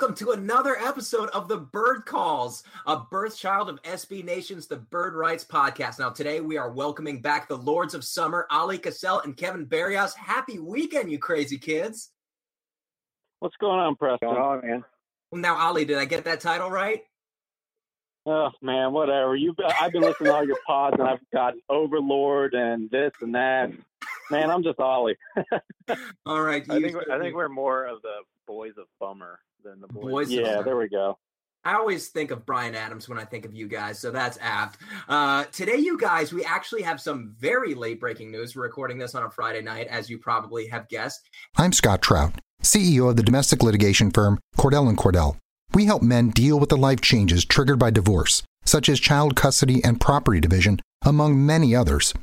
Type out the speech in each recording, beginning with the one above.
Welcome to another episode of the Bird Calls, a birth child of SB Nation's The Bird Writes podcast. Now, today we are welcoming back the Lords of Summer, Oleh Kosel and Kevin Barrios. Happy weekend, you crazy kids! What's going on, Preston? What's going on, man? Now, Ali, did I get that title right? Oh man, whatever. You, I've been listening to all your pods, and I've got Overlord and this and that. Man, I'm just Ollie. all right, I think I think we're more of the boys of Bummer than the boys. boys yeah, there we go. I always think of Bryan Adams when I think of you guys, so that's apt. Uh, today, you guys, we actually have some very late breaking news. We're recording this on a Friday night, as you probably have guessed. I'm Scott Trout, CEO of the domestic litigation firm Cordell and Cordell. We help men deal with the life changes triggered by divorce, such as child custody and property division, among many others.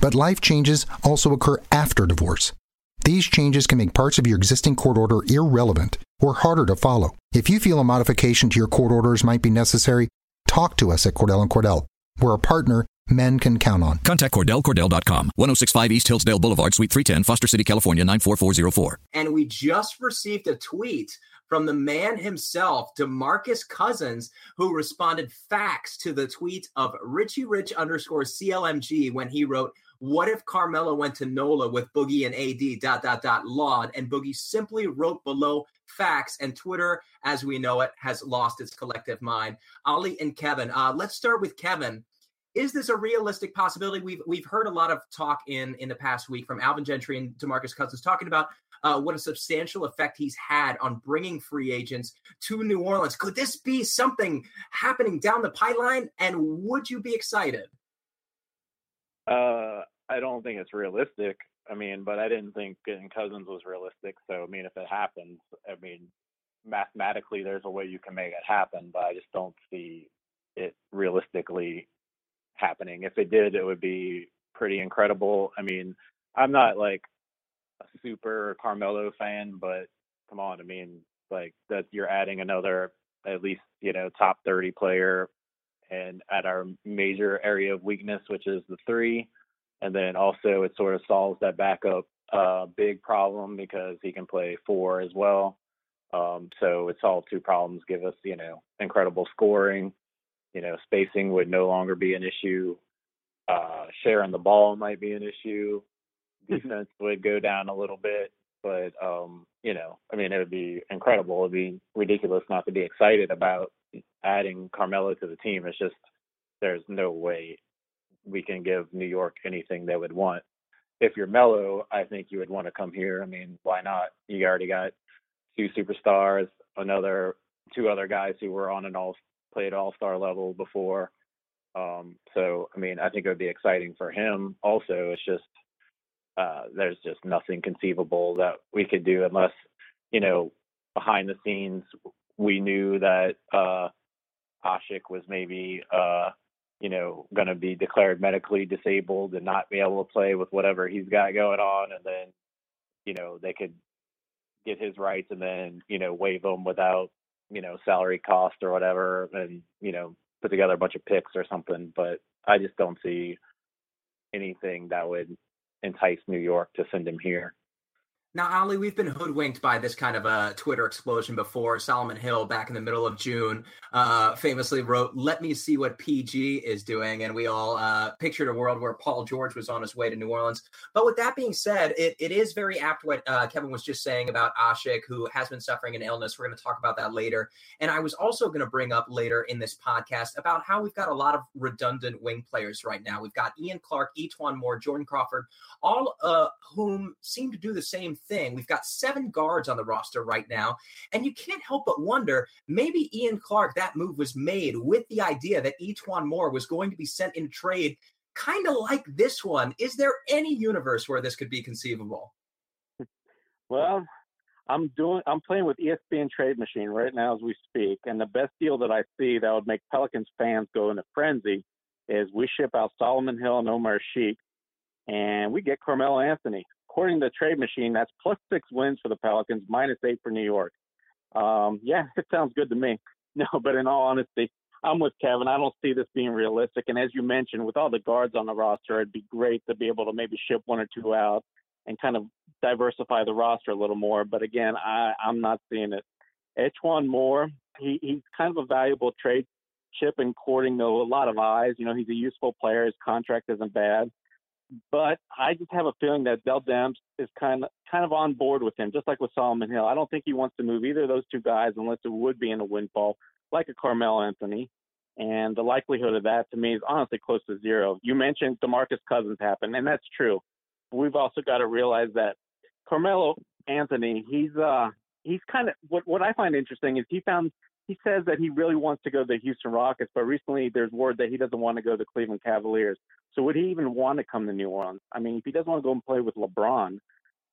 But life changes also occur after divorce. These changes can make parts of your existing court order irrelevant or harder to follow. If you feel a modification to your court orders might be necessary, talk to us at Cordell and Cordell. We're a partner men can count on. Contact CordellCordell.com, 1065 East Hillsdale Boulevard, Suite 310, Foster City, California, 94404. And we just received a tweet from the man himself, Demarcus Cousins, who responded facts to the tweet of Richie Rich underscore CLMG when he wrote, what if Carmelo went to NOLA with Boogie and AD dot dot dot laud and Boogie simply wrote below facts and Twitter, as we know it, has lost its collective mind. Ali and Kevin, uh, let's start with Kevin. Is this a realistic possibility? We've we've heard a lot of talk in in the past week from Alvin Gentry and Demarcus Cousins talking about uh, what a substantial effect he's had on bringing free agents to New Orleans. Could this be something happening down the pipeline? And would you be excited? Uh, I don't think it's realistic. I mean, but I didn't think getting Cousins was realistic. So I mean, if it happens, I mean, mathematically, there's a way you can make it happen, but I just don't see it realistically happening. If it did, it would be pretty incredible. I mean, I'm not like a super Carmelo fan, but come on, I mean, like that you're adding another at least you know top 30 player and at our major area of weakness, which is the three. And then also it sort of solves that backup uh, big problem because he can play four as well. Um, so it solves two problems, give us, you know, incredible scoring. You know, spacing would no longer be an issue. Uh, sharing the ball might be an issue. Defense would go down a little bit, but um, you know, I mean, it would be incredible. It'd be ridiculous not to be excited about adding Carmelo to the team. It's just there's no way we can give New York anything they would want. If you're Melo, I think you would want to come here. I mean, why not? You already got two superstars, another two other guys who were on an all played all star level before. Um, so I mean, I think it would be exciting for him. Also, it's just uh, there's just nothing conceivable that we could do unless you know behind the scenes we knew that uh, Asik was maybe uh, you know, going to be declared medically disabled and not be able to play with whatever he's got going on, and then, you know, they could get his rights and then, you know, waive them without, you know, salary cost or whatever, and you know, put together a bunch of picks or something. But I just don't see anything that would entice New York to send him here. Now, Ali, we've been hoodwinked by this kind of a Twitter explosion before. Solomon Hill, back in the middle of June, uh, famously wrote, Let me see what PG is doing. And we all uh, pictured a world where Paul George was on his way to New Orleans. But with that being said, it, it is very apt what uh, Kevin was just saying about Asik, who has been suffering an illness. We're going to talk about that later. And I was also going to bring up later in this podcast about how we've got a lot of redundant wing players right now. We've got Ian Clark, E'Twaun Moore, Jordan Crawford, all uh, whom seem to do the same thing. We've got seven guards on the roster right now, and you can't help but wonder maybe Ian Clark, that move was made with the idea that E'Twaun Moore was going to be sent in trade, kind of like this one. Is there any universe where this could be conceivable? Well, I'm doing I'm playing with ESPN Trade Machine right now as we speak, and the best deal that I see that would make Pelicans fans go into frenzy is we ship out Solomon Hill and Omer Asik, and we get Carmelo Anthony according to the trade machine, that's plus six wins for the Pelicans, minus eight for New York. Um, yeah, it sounds good to me. No, but in all honesty, I'm with Kevin. I don't see this being realistic. And as you mentioned, with all the guards on the roster, it'd be great to be able to maybe ship one or two out and kind of diversify the roster a little more. But again, I, I'm not seeing it. E'Twaun Moore, he, he's kind of a valuable trade chip and courting a lot of eyes. You know, he's a useful player. His contract isn't bad. But I just have a feeling that Dell Demps is kind of kind of on board with him, just like with Solomon Hill. I don't think he wants to move either of those two guys unless it would be in a windfall, like a Carmelo Anthony. And the likelihood of that to me is honestly close to zero. You mentioned DeMarcus Cousins happened, and that's true. We've also got to realize that Carmelo Anthony, he's uh he's kind of what what I find interesting is he found he says that he really wants to go to the Houston Rockets, but recently there's word that he doesn't want to go to the Cleveland Cavaliers. So would he even want to come to New Orleans? I mean, if he doesn't want to go and play with LeBron,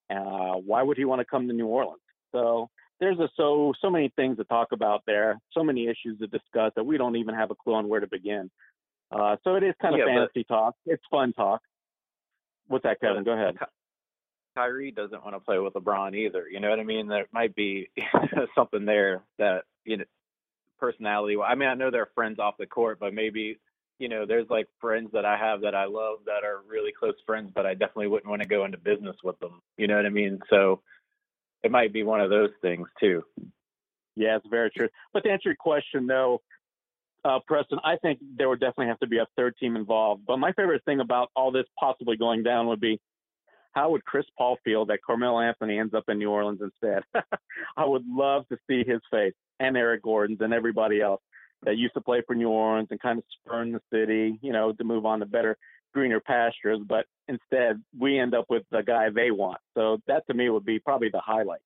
uh, why would he want to come to New Orleans? So there's a, so so many things to talk about there, so many issues to discuss that we don't even have a clue on where to begin. Uh, so it is kind of yeah, fantasy talk. It's fun talk. What's that, Kevin? Go ahead. Kyrie doesn't want to play with LeBron either. You know what I mean? There might be something there that you know personality. I mean, I know they're friends off the court, but maybe you know, there's like friends that I have that I love that are really close friends, but I definitely wouldn't want to go into business with them. You know what I mean? So it might be one of those things too. Yeah, it's very true. But to answer your question, though, uh, Preston, I think there would definitely have to be a third team involved. But my favorite thing about all this possibly going down would be how would Chris Paul feel that Carmelo Anthony ends up in New Orleans instead? I would love to see his face and Eric Gordon's and everybody else that used to play for New Orleans and kind of spurn the city, you know, to move on to better, greener pastures. But instead, we end up with the guy they want. So that to me would be probably the highlight.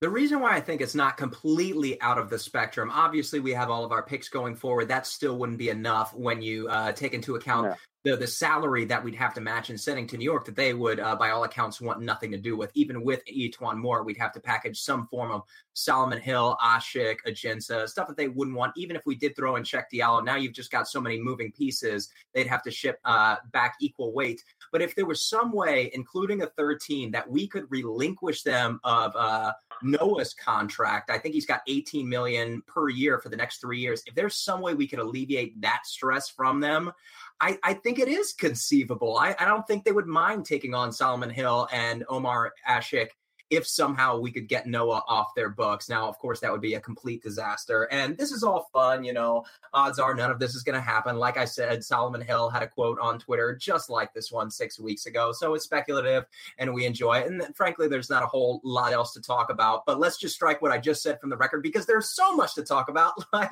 The reason why I think it's not completely out of the spectrum, obviously, we have all of our picks going forward. That still wouldn't be enough when you uh, take into account the the salary that we'd have to match in sending to New York that they would, uh, by all accounts, want nothing to do with. Even with E'Twaun Moore, we'd have to package some form of Solomon Hill, Asik, Ajinça, stuff that they wouldn't want. Even if we did throw in Cheick Diallo, now you've just got so many moving pieces, they'd have to ship uh, back equal weight. But if there was some way, including a third team, that we could relinquish them of uh, Noah's contract, I think he's got 18 million per year for the next three years. If there's some way we could alleviate that stress from them, I, I think it is conceivable. I, I don't think they would mind taking on Solomon Hill and Omer Asik if somehow we could get Noah off their books. Now, of course, that would be a complete disaster. And this is all fun, you know. Odds are none of this is going to happen. Like I said, Solomon Hill had a quote on Twitter just like this one six weeks ago. So it's speculative and we enjoy it. And frankly, there's not a whole lot else to talk about. But let's just strike what I just said from the record because there's so much to talk about, like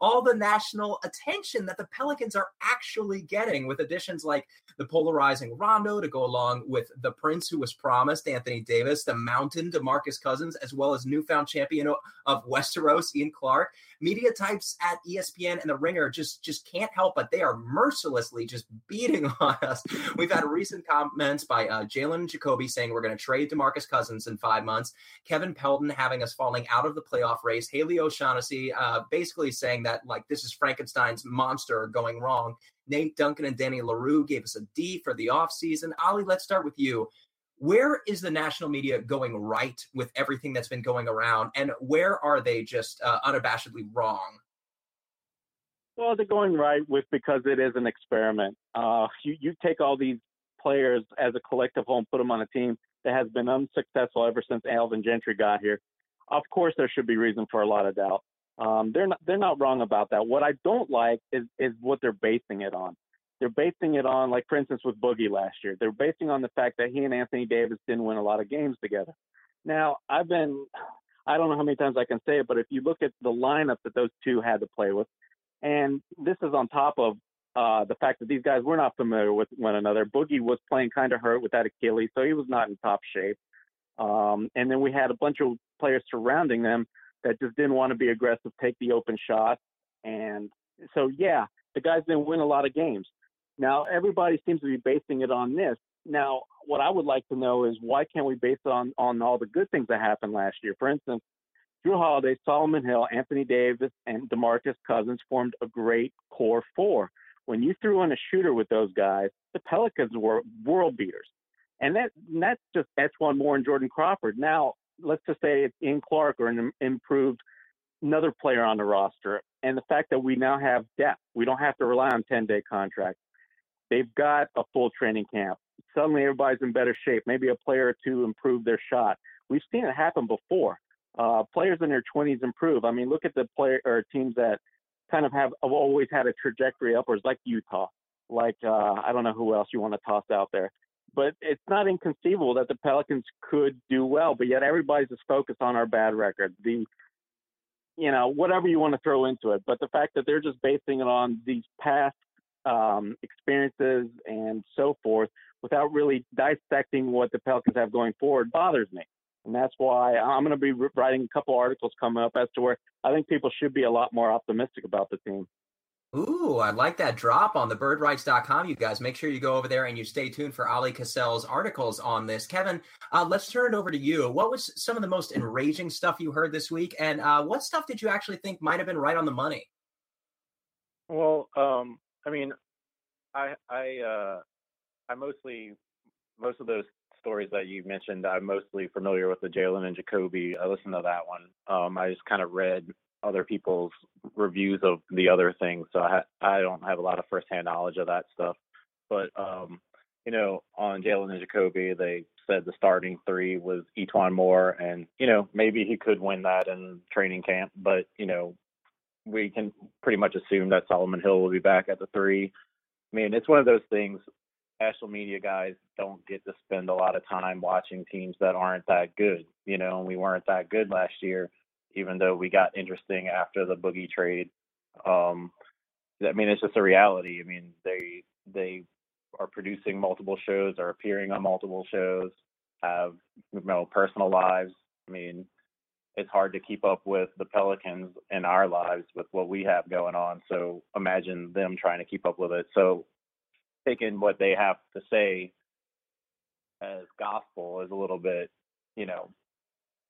all the national attention that the Pelicans are actually getting with additions like the polarizing Rondo to go along with the Prince who was promised, Anthony Davis, the mountain DeMarcus Cousins, as well as newfound champion of Westeros, Ian Clark. Media types at ESPN and The Ringer just just can't help but they are mercilessly just beating on us. We've had recent comments by uh, Jalen Jacoby saying we're going to trade DeMarcus Cousins in five months. Kevin Pelton having us falling out of the playoff race. Haley O'Shaughnessy uh, basically saying that like this is Frankenstein's monster going wrong. Nate Duncan and Danny Leroux gave us a D for the offseason. Ali, let's start with you where is the national media going right with everything that's been going around and where are they just uh, unabashedly wrong well they're going right with because it is an experiment uh, you, you take all these players as a collective whole and put them on a team that has been unsuccessful ever since Alvin Gentry got here. Of course, there should be reason for a lot of doubt. Um, they're not they're not wrong about that. What I don't like is is what they're basing it on. They're basing it on, like for instance, with Boogie last year. They're basing on the fact that he and Anthony Davis didn't win a lot of games together. Now, I've been, I don't know how many times I can say it, but if you look at the lineup that those two had to play with, and this is on top of uh, the fact that these guys were not familiar with one another. Boogie was playing kind of hurt with that Achilles, so he was not in top shape. Um, and then we had a bunch of players surrounding them that just didn't want to be aggressive, take the open shot. And so, yeah, the guys didn't win a lot of games. Now, everybody seems to be basing it on this. Now, what I would like to know is why can't we base it on, on all the good things that happened last year? For instance, Jrue Holiday, Solomon Hill, Anthony Davis, and DeMarcus Cousins formed a great core four. When you threw in a shooter with those guys, the Pelicans were world beaters. And that and that's just one more in Jordan Crawford. Now, let's just say it's in Clark or an improved another player on the roster. And the fact that we now have depth, we don't have to rely on 10 day contracts. They've got a full training camp. Suddenly everybody's in better shape. Maybe a player or two improve their shot. We've seen it happen before. Uh, players in their 20s improve. I mean, look at the player or teams that kind of have, have always had a trajectory upwards, like Utah, like uh, I don't know who else you want to toss out there but it's not inconceivable that the Pelicans could do well. But yet everybody's just focused on our bad record. The you know whatever you want to throw into it, but the fact that they're just basing it on these past um, experiences and so forth without really dissecting what the Pelicans have going forward bothers me. And that's why I'm going to be writing a couple articles coming up as to where I think people should be a lot more optimistic about the team. Ooh, I like that drop on the birdwrites.com. You guys make sure you go over there and you stay tuned for Oleh Kosel's articles on this. Kevin, uh, let's turn it over to you. What was some of the most enraging stuff you heard this week? And uh, what stuff did you actually think might have been right on the money? Well, um, I mean, I, I, uh, I mostly, most of those stories that you mentioned, I'm mostly familiar with the Jalen and Jacoby. I listened to that one. Um, I just kind of read other people's reviews of the other things, so I I don't have a lot of firsthand knowledge of that stuff. But um, you know, on Jalen and Jacoby, they said the starting three was E'Twaun Moore, and you know maybe he could win that in training camp, but you know we can pretty much assume that Solomon Hill will be back at the three. I mean, it's one of those things. National media guys don't get to spend a lot of time watching teams that aren't that good. You know, and we weren't that good last year even though we got interesting after the Boogie trade. Um, I mean, it's just a reality. I mean, they they are producing multiple shows, are appearing on multiple shows, have you know personal lives. I mean, it's hard to keep up with the Pelicans in our lives with what we have going on. So imagine them trying to keep up with it. So taking what they have to say as gospel is a little bit, you know,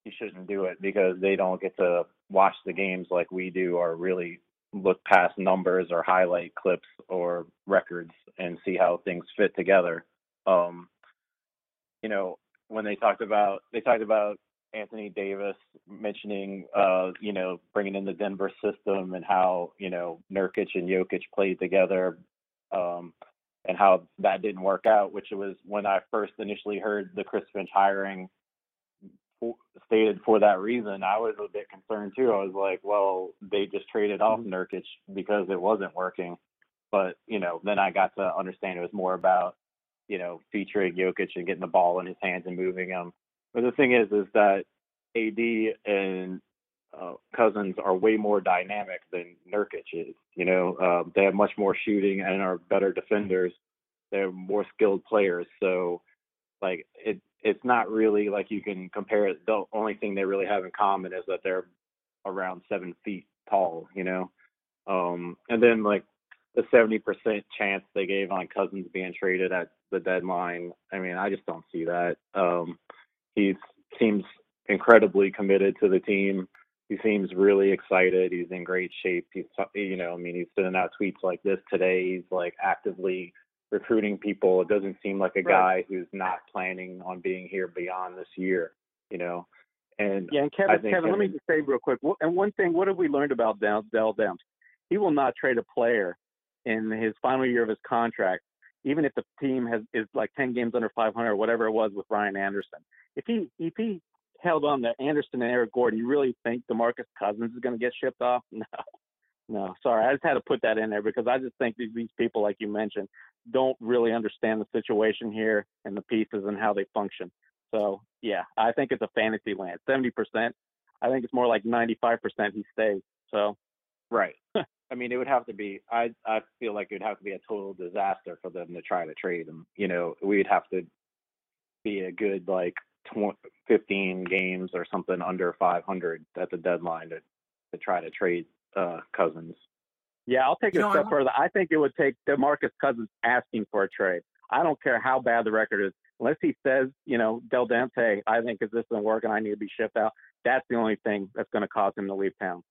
you shouldn't do it because they don't get to watch the games like we do or really look past numbers or highlight clips or records and see how things fit together. Um, you know, when they talked about they talked about Anthony Davis mentioning, uh, you know, bringing in the Denver system and how you know Nurkic and Jokic played together, um, and how that didn't work out. Which was when I first initially heard the Chris Finch hiring stated for that reason, I was a bit concerned too. I was like, well, they just traded off mm-hmm. Nurkic because it wasn't working. But, you know, then I got to understand it was more about, you know, featuring Jokic and getting the ball in his hands and moving him. But the thing is, is that AD and uh, Cousins are way more dynamic than Nurkic is. You know, uh, they have much more shooting and are better defenders. They're more skilled players. So, like, it it's not really like you can compare it. The only thing they really have in common is that they're around seven feet tall, you know. Um, and then like the seventy percent chance they gave on Cousins being traded at the deadline. I mean, I just don't see that. Um, he seems incredibly committed to the team. He seems really excited. He's in great shape. He's, you know, I mean, he's sending out tweets like this today. He's like actively recruiting people. It doesn't seem like a right. guy who's not planning on being here beyond this year, you know. And yeah, and Kevin, Kevin, Kevin, let me just say real quick. And one thing, what have we learned about Dell Demps? He will not trade a player in his final year of his contract even if the team has is like 10 games under 500 or whatever it was with Ryan Anderson. If he if he held on to Anderson and Eric Gordon, you really think DeMarcus Cousins is going to get shipped off? No, no. Sorry, I just had to put that in there because I just think these, these people, like you mentioned, don't really understand the situation here and the pieces and how they function. So yeah, I think it's a fantasy land. 70%. I think it's more like 95% he stays. So right. I mean, it would have to be. I I feel like it would have to be a total disaster for them to try to trade him. You know, we'd have to be a good like 20, 15 games or something under 500 at the deadline to to try to trade uh, Cousins. Yeah, I'll take You it know, a I step want- further. I think it would take DeMarcus Cousins asking for a trade. I don't care how bad the record is, unless he says, you know, Dell Demps, I think if this isn't working, and I need to be shipped out. That's the only thing that's going to cause him to leave town.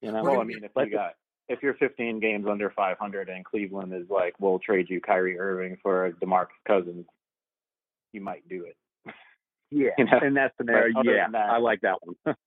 You know, Well, I mean, if Let's- you got if you're 15 games under 500 and Cleveland is like, we'll trade you Kyrie Irving for DeMarcus Cousins, you might do it. yeah, you know, in that scenario, yeah, that- I like that one.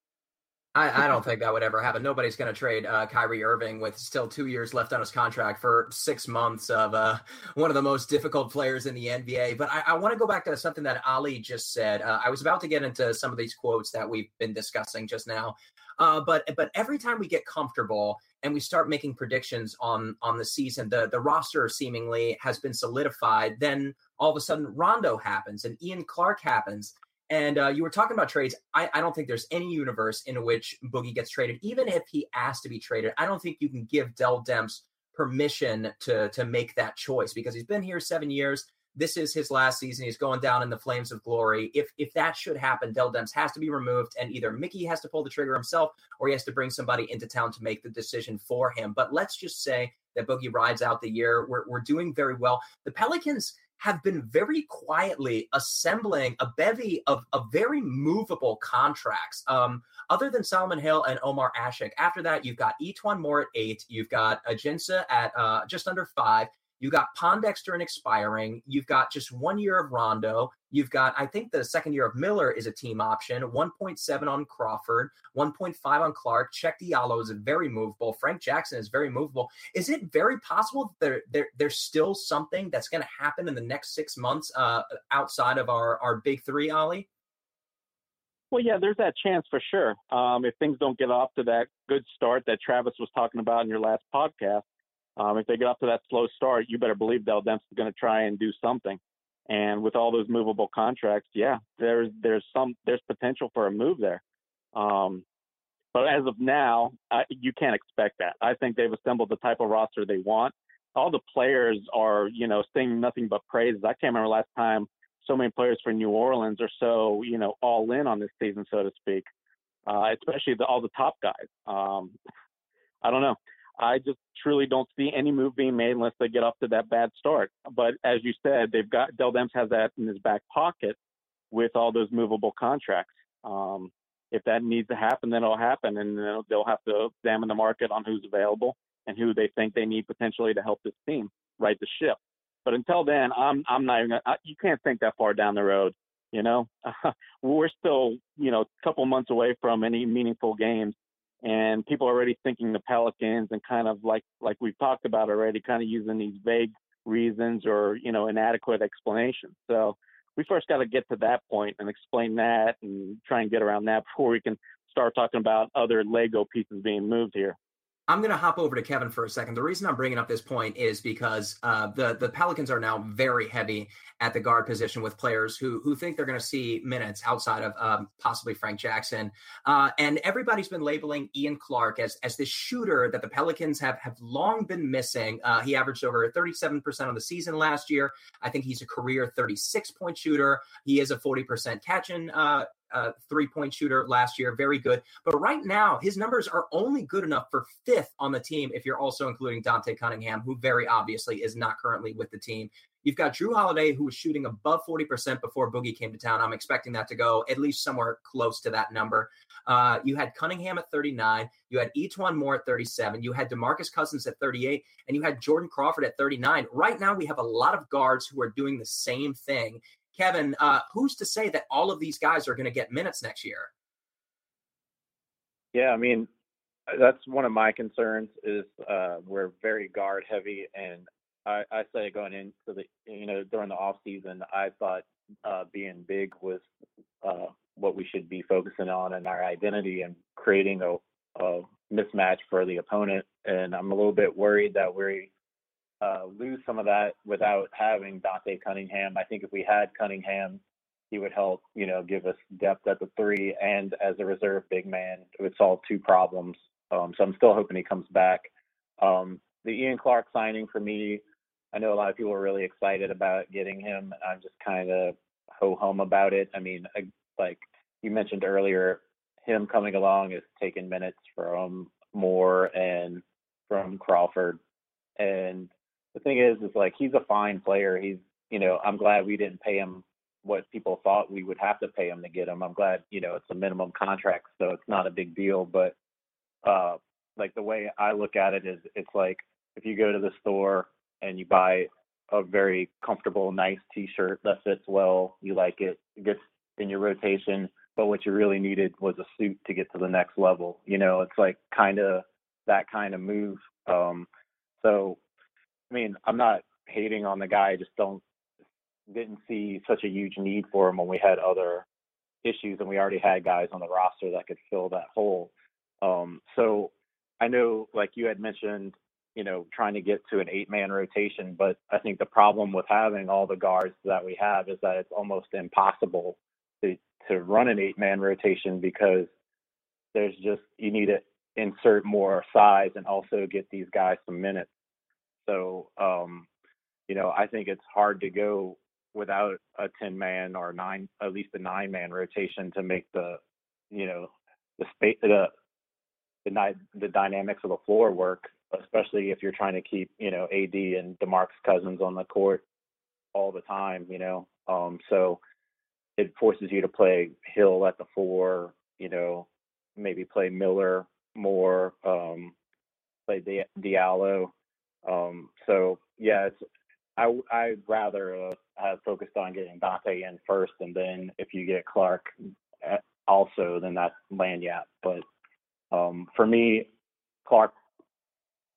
I, I don't think that would ever happen. Nobody's going to trade uh, Kyrie Irving with still two years left on his contract for six months of uh, one of the most difficult players in the NBA. But I, I want to go back to something that Ali just said. Uh, I was about to get into some of these quotes that we've been discussing just now. Uh, but but every time we get comfortable and we start making predictions on on the season, the the roster seemingly has been solidified. Then all of a sudden, Rondo happens and Ian Clark happens. And uh, you were talking about trades. I, I don't think there's any universe in which Boogie gets traded, even if he asked to be traded. I don't think you can give Dell Demps permission to to make that choice because he's been here seven years. This is his last season. He's going down in the flames of glory. If if that should happen, Dell Demps has to be removed, and either Mickey has to pull the trigger himself, or he has to bring somebody into town to make the decision for him. But let's just say that Boogie rides out the year. We're we're doing very well. The Pelicans have been very quietly assembling a bevy of, of very movable contracts. Um, other than Solomon Hill and Omer Asik, after that, you've got E'Twaun Moore at eight, you've got Ajinça at uh, just under five, you got Pondexter and expiring, you've got just one year of Rondo, you've got, I think the second year of Miller is a team option, 1.7 on Crawford, 1.5 on Clark, Cheick Diallo is very movable, Frank Jackson is very movable. Is it very possible that there, there there's still something that's going to happen in the next six months uh, outside of our our big three, Ollie? Well, yeah, there's that chance for sure. Um, if things don't get off to that good start that Travis was talking about in your last podcast, um, if they get off to that slow start, you better believe Dell Demps is going to try and do something. And with all those movable contracts, yeah, there's there's some there's potential for a move there. Um, but as of now, I, you can't expect that. I think they've assembled the type of roster they want. All the players are, you know, saying nothing but praises. I can't remember last time so many players for New Orleans are so, you know, all in on this season, so to speak. Uh, especially the, all the top guys. Um, I don't know. I just truly don't see any move being made unless they get off to that bad start. But as you said, they've got Dell Demps has that in his back pocket with all those movable contracts. Um, if that needs to happen, then it'll happen, and they'll have to examine the market on who's available and who they think they need potentially to help this team right the ship. But until then, I'm I'm not even. I, you can't think that far down the road. You know, we're still you know a couple months away from any meaningful games, and people are already thinking the Pelicans and kind of like like we've talked about already, kind of using these vague reasons or you know inadequate explanations. So we first got to get to that point and explain that and try and get around that before we can start talking about other Lego pieces being moved here. I'm going to hop over to Kevin for a second. The reason I'm bringing up this point is because uh, the the Pelicans are now very heavy at the guard position with players who who think they're going to see minutes outside of um, possibly Frank Jackson, uh, and everybody's been labeling Ian Clark as as this shooter that the Pelicans have have long been missing. Uh, he averaged over 37 percent of the season last year. I think he's a career 36 point shooter. He is a 40 percent catching uh, uh, three point shooter last year, very good. But right now, his numbers are only good enough for fifth on the team if you're also including Dante Cunningham, who very obviously is not currently with the team. You've got Jrue Holiday, who was shooting above 40% before Boogie came to town. I'm expecting that to go at least somewhere close to that number. Uh, you had Cunningham at 39. You had E'Twaun Moore at 37. You had Demarcus Cousins at 38. And you had Jordan Crawford at 39. Right now, we have a lot of guards who are doing the same thing. Kevin, uh, who's to say that all of these guys are going to get minutes next year? Yeah, I mean, that's one of my concerns is uh, we're very guard heavy, and I, I say going into the you know during the off season, I thought uh, being big was uh, what we should be focusing on and our identity and creating a, a mismatch for the opponent. And I'm a little bit worried that we uh, lose some of that without having Dante Cunningham. I think if we had Cunningham, he would help, you know, give us depth at the three and as a reserve big man, it would solve two problems. Um, so I'm still hoping he comes back. Um, the Ian Clark signing for me, I know a lot of people are really excited about getting him. I'm just kind of ho hum about it. I mean, like you mentioned earlier, him coming along is taking minutes from Moore and from Crawford. And the thing is, is like he's a fine player. He's, you know, I'm glad we didn't pay him what people thought we would have to pay him to get him. I'm glad, you know, it's a minimum contract, so it's not a big deal. But uh, like the way I look at it is, it's like if you go to the store and you buy a very comfortable, nice T-shirt that fits well, you like it, it gets in your rotation, but what you really needed was a suit to get to the next level. You know, it's like kind of that kind of move. Um, so, I mean, I'm not hating on the guy. I just don't didn't see such a huge need for him when we had other issues and we already had guys on the roster that could fill that hole. Um, so I know, like you had mentioned, you know, trying to get to an eight man rotation, but I think the problem with having all the guards that we have is that it's almost impossible to, to run an eight man rotation because there's just, you need to insert more size and also get these guys some minutes. So, um, you know, I think it's hard to go without a 10 man or nine, at least a nine man rotation to make the, you know, the space, the, the, the dynamics of the floor work, especially if you're trying to keep, you know, AD and DeMarcus Cousins on the court all the time, you know. Um, so it forces you to play Hill at the four, you know, maybe play Miller more, um, play Di- Diallo. Um, so yeah, it's I I'd rather uh, have focused on getting Dante in first, and then if you get Clark uh, also, then that's Lagniappe. But um, for me, Clark,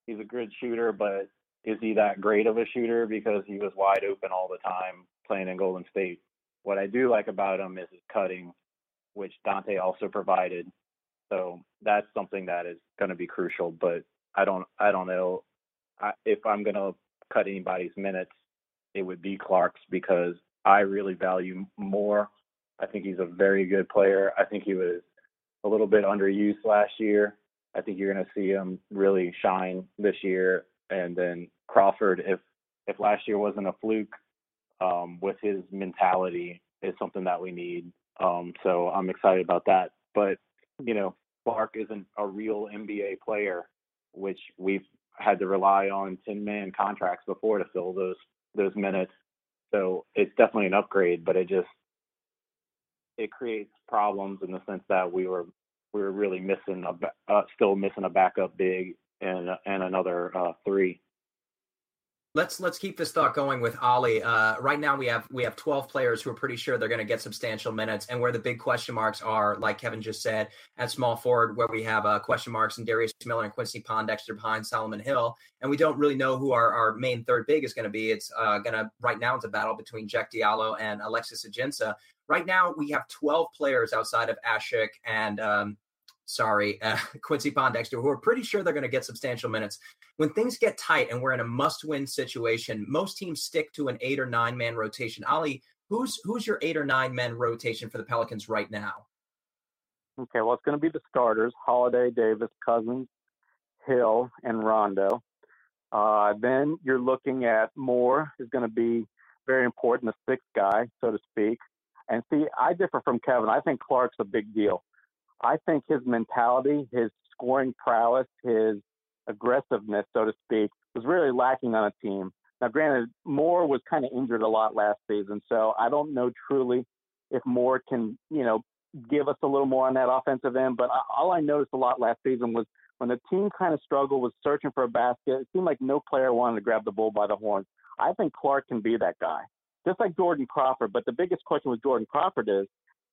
he's a good shooter, but is he that great of a shooter because he was wide open all the time playing in Golden State? What I do like about him is his cutting, which Dante also provided. So that's something that is going to be crucial. But I don't I don't know I, if I'm going to cut anybody's minutes, it would be Clark's because I really value Moore. I think he's a very good player. I think he was a little bit underused last year. I think you're going to see him really shine this year. And then Crawford, if if last year wasn't a fluke, um, with his mentality, is something that we need. Um, so I'm excited about that. But you know, Clark isn't a real NBA player, which we've had to rely on 10 man contracts before to fill those those minutes. So it's definitely an upgrade, but it just it creates problems in the sense that we were we were really missing a uh, still missing a backup big and and another uh, three let's let's keep this thought going with Ali. Uh, right now we have we have 12 players who are pretty sure they're going to get substantial minutes, and where the big question marks are, like Kevin just said, at small forward, where we have uh, question marks and Darius Miller and Quincy Pondexter behind Solomon Hill, and we don't really know who our, our main third big is going to be. It's uh, going to right now it's a battle between Cheick Diallo and Alexis Ajinça. Right now we have 12 players outside of Asik and um, sorry, uh, Quincy Pondexter, who are pretty sure they're going to get substantial minutes. When things get tight and we're in a must-win situation, most teams stick to an eight or nine man rotation. Ali, who's who's your eight or nine man rotation for the Pelicans right now? Okay, well, it's going to be the starters: Holiday, Davis, Cousins, Hill, and Rondo. Uh, then you're looking at Moore is going to be very important, the sixth guy, so to speak. And see, I differ from Kevin. I think Clark's a big deal. I think his mentality, his scoring prowess, his aggressiveness, so to speak, was really lacking on a team. Now, granted, Moore was kind of injured a lot last season, so I don't know truly if Moore can, you know, give us a little more on that offensive end. But all I noticed a lot last season was when the team kind of struggled with searching for a basket, it seemed like no player wanted to grab the bull by the horns. I think Clark can be that guy, just like Jordan Crawford. But the biggest question with Jordan Crawford is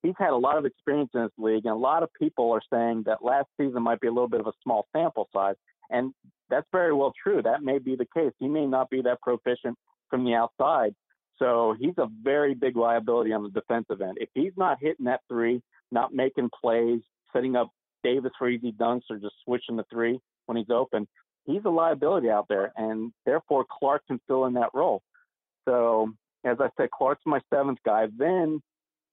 he's had a lot of experience in this league, and a lot of people are saying that last season might be a little bit of a small sample size, and that's very well true. That may be the case. He may not be that proficient from the outside. So he's a very big liability on the defensive end. If he's not hitting that three, not making plays, setting up Davis for easy dunks, or just switching the three when he's open, he's a liability out there. And therefore, Clark can fill in that role. So, as I said, Clark's my seventh guy. Then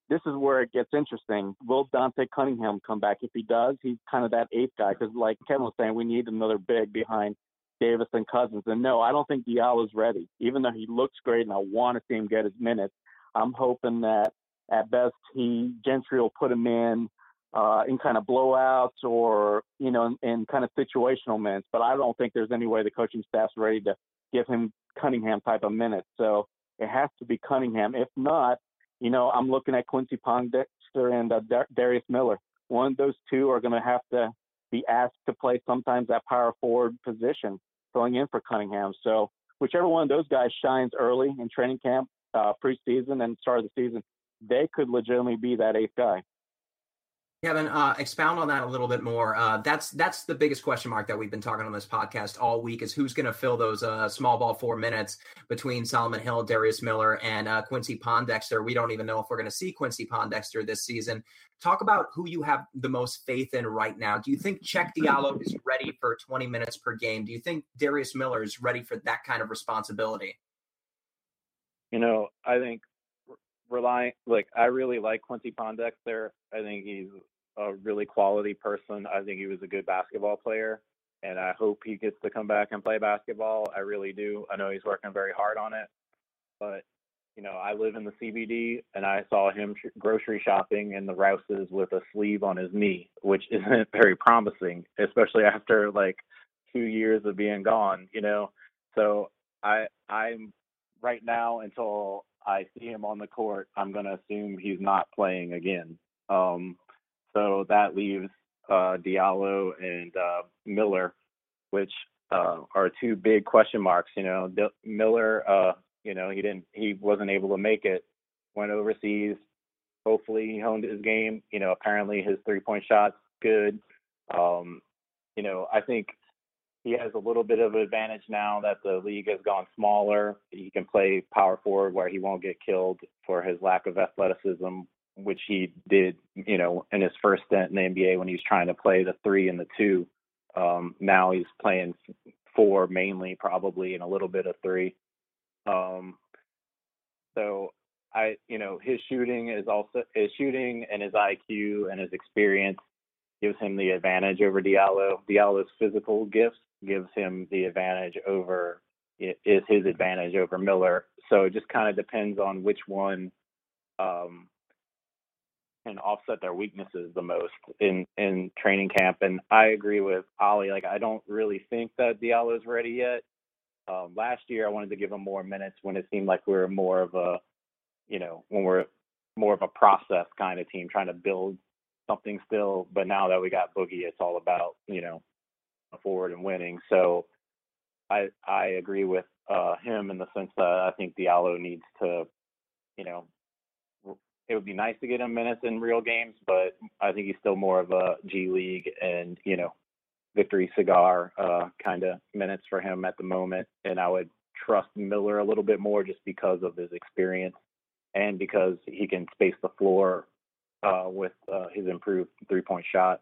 this is where it gets interesting. Will Dante Cunningham come back? If he does, he's kind of that eighth guy because, like Kevin was saying, we need another big behind Davis and Cousins. And no, I don't think Diallo's ready. Even though he looks great and I want to see him get his minutes, I'm hoping that at best he Gentry will put him in uh, in kind of blowouts or you know in, in kind of situational minutes. But I don't think there's any way the coaching staff's ready to give him Cunningham type of minutes. So it has to be Cunningham. If not, you know I'm looking at Quincy Pondexter and uh, Darius Miller. One of those two are going to have to be asked to play sometimes that power forward position filling in for Cunningham. So whichever one of those guys shines early in training camp, uh, preseason, and start of the season, they could legitimately be that eighth guy. Kevin, uh, expound on that a little bit more. Uh, that's that's the biggest question mark that we've been talking on this podcast all week is who's going to fill those uh, small ball four minutes between Solomon Hill, Darius Miller, and uh, Quincy Pondexter. We don't even know if we're going to see Quincy Pondexter this season. Talk about who you have the most faith in right now. Do you think Cheick Diallo is ready for 20 minutes per game? Do you think Darius Miller is ready for that kind of responsibility? You know, I think relying like I really like Quincy Pondexter. I think he's a really quality person. I think he was a good basketball player, and I hope he gets to come back and play basketball. I really do. I know he's working very hard on it, but you know, I live in the CBD, and I saw him sh- grocery shopping in the Rouses with a sleeve on his knee, which isn't very promising, especially after like two years of being gone. You know, so I I'm right now until I see him on the court, I'm going to assume he's not playing again. Um, so that leaves uh, Diallo and uh, Miller, which uh, are two big question marks. You know, D- Miller, uh, you know, he didn't, he wasn't able to make it. Went overseas. Hopefully, he honed his game. You know, apparently his three-point shot's good. Um, you know, I think he has a little bit of advantage now that the league has gone smaller. He can play power forward where he won't get killed for his lack of athleticism, which he did, you know, in his first stint in the NBA when he was trying to play the three and the two. Um, now he's playing four mainly, probably, and a little bit of three. Um, so I, you know, his shooting is also his shooting and his IQ and his experience gives him the advantage over Diallo. Diallo's physical gifts gives him the advantage over is his advantage over Miller. So it just kind of depends on which one um, can offset their weaknesses the most in in training camp. And I agree with Ollie. Like I don't really think that Diallo is ready yet. Um, last year I wanted to give him more minutes when it seemed like we were more of a, you know, when we're more of a process kind of team trying to build something still. But now that we got Boogie, it's all about you know forward and winning. So I I agree with uh, him in the sense that I think Diallo needs to, you know, it would be nice to get him minutes in real games, but I think he's still more of a G League and you know victory cigar uh, kind of minutes for him at the moment. And I would trust Miller a little bit more just because of his experience and because he can space the floor uh, with uh, his improved three point shot.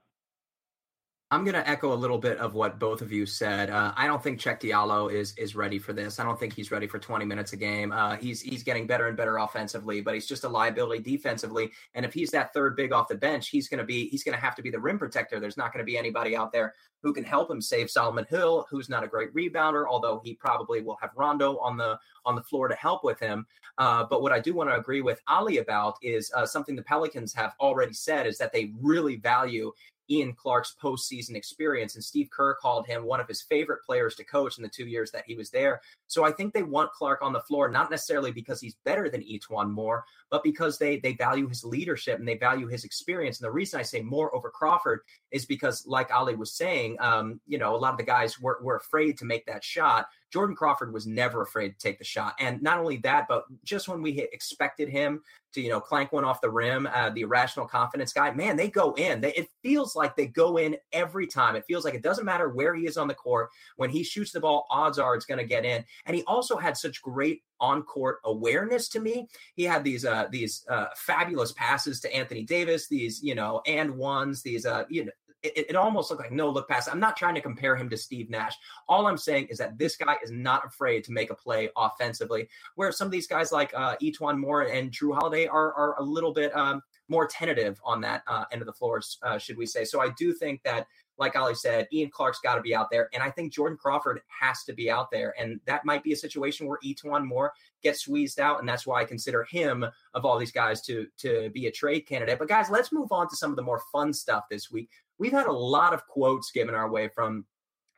I'm going to echo a little bit of what both of you said. Uh, I don't think Cheick Diallo is is ready for this. I don't think he's ready for 20 minutes a game. Uh, he's he's getting better and better offensively, but he's just a liability defensively. And if he's that third big off the bench, he's going to be he's going to have to be the rim protector. There's not going to be anybody out there who can help him save Solomon Hill, who's not a great rebounder, although he probably will have Rondo on the on the floor to help with him. Uh, but what I do want to agree with Ali about is uh, something the Pelicans have already said is that they really value Ian Clark's postseason experience. And Steve Kerr called him one of his favorite players to coach in the two years that he was there. So I think they want Clark on the floor, not necessarily because he's better than E'Twaun Moore, but because they they value his leadership and they value his experience. And the reason I say Moore over Crawford is because, like Ali was saying, um, you know, a lot of the guys were, were afraid to make that shot Jordan Crawford was never afraid to take the shot. And not only that, but just when we expected him to, you know, clank one off the rim, uh, the irrational confidence guy, man, they go in. They, it feels like they go in every time. It feels like it doesn't matter where he is on the court. When he shoots the ball, odds are it's going to get in. And he also had such great on court awareness to me. He had these uh these uh fabulous passes to Anthony Davis, these, you know, and ones, these uh you know it, it, almost looked like no look pass. I'm not trying to compare him to Steve Nash. All I'm saying is that this guy is not afraid to make a play offensively, where some of these guys like uh, E'Twaun Moore and Jrue Holiday are, are a little bit um, more tentative on that uh, end of the floor, uh, should we say. So I do think that like Oleh said, Ian Clark's got to be out there. And I think Jordan Crawford has to be out there. And that might be a situation where E'Twaun Moore gets squeezed out. And that's why I consider him of all these guys to, to be a trade candidate. But guys, let's move on to some of the more fun stuff this week. We've had a lot of quotes given our way from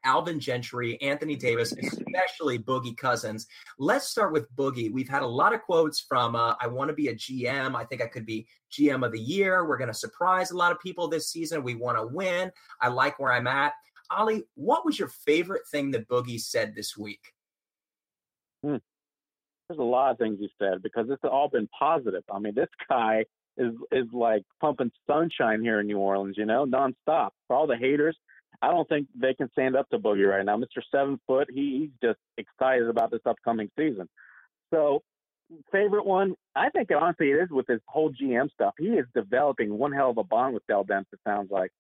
Alvin Gentry, Anthony Davis, especially Boogie Cousins. Let's start with Boogie. We've had a lot of quotes from uh, I want to be a GM. I think I could be GM of the year. We're going to surprise a lot of people this season. We want to win. I like where I'm at. Oleh, what was your favorite thing that Boogie said this week? Hmm. There's a lot of things he said because it's all been positive. I mean, this guy is is like pumping sunshine here in New Orleans, you know, nonstop. For all the haters, I don't think they can stand up to Boogie right now. Mr. Seven Foot, he, he's just excited about this upcoming season. So, favorite one, I think honestly it is with his whole GM stuff. He is developing one hell of a bond with Dell Demps. It sounds like.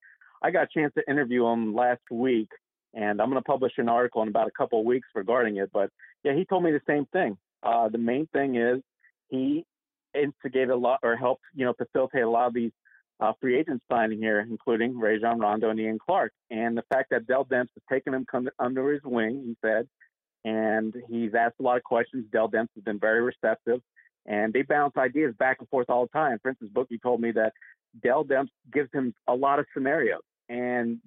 I got a chance to interview him last week, and I'm going to publish an article in about a couple of weeks regarding it. But yeah, he told me the same thing. Uh, the main thing is he instigated a lot or helped, you know, facilitate a lot of these uh, free agents signing here, including Rajon Rondo and Ian Clark. And the fact that Dell Demps has taken him under his wing, he said, and he's asked a lot of questions. Dell Demps has been very receptive, and they bounce ideas back and forth all the time. For instance, Boogie told me that Dell Demps gives him a lot of scenarios, and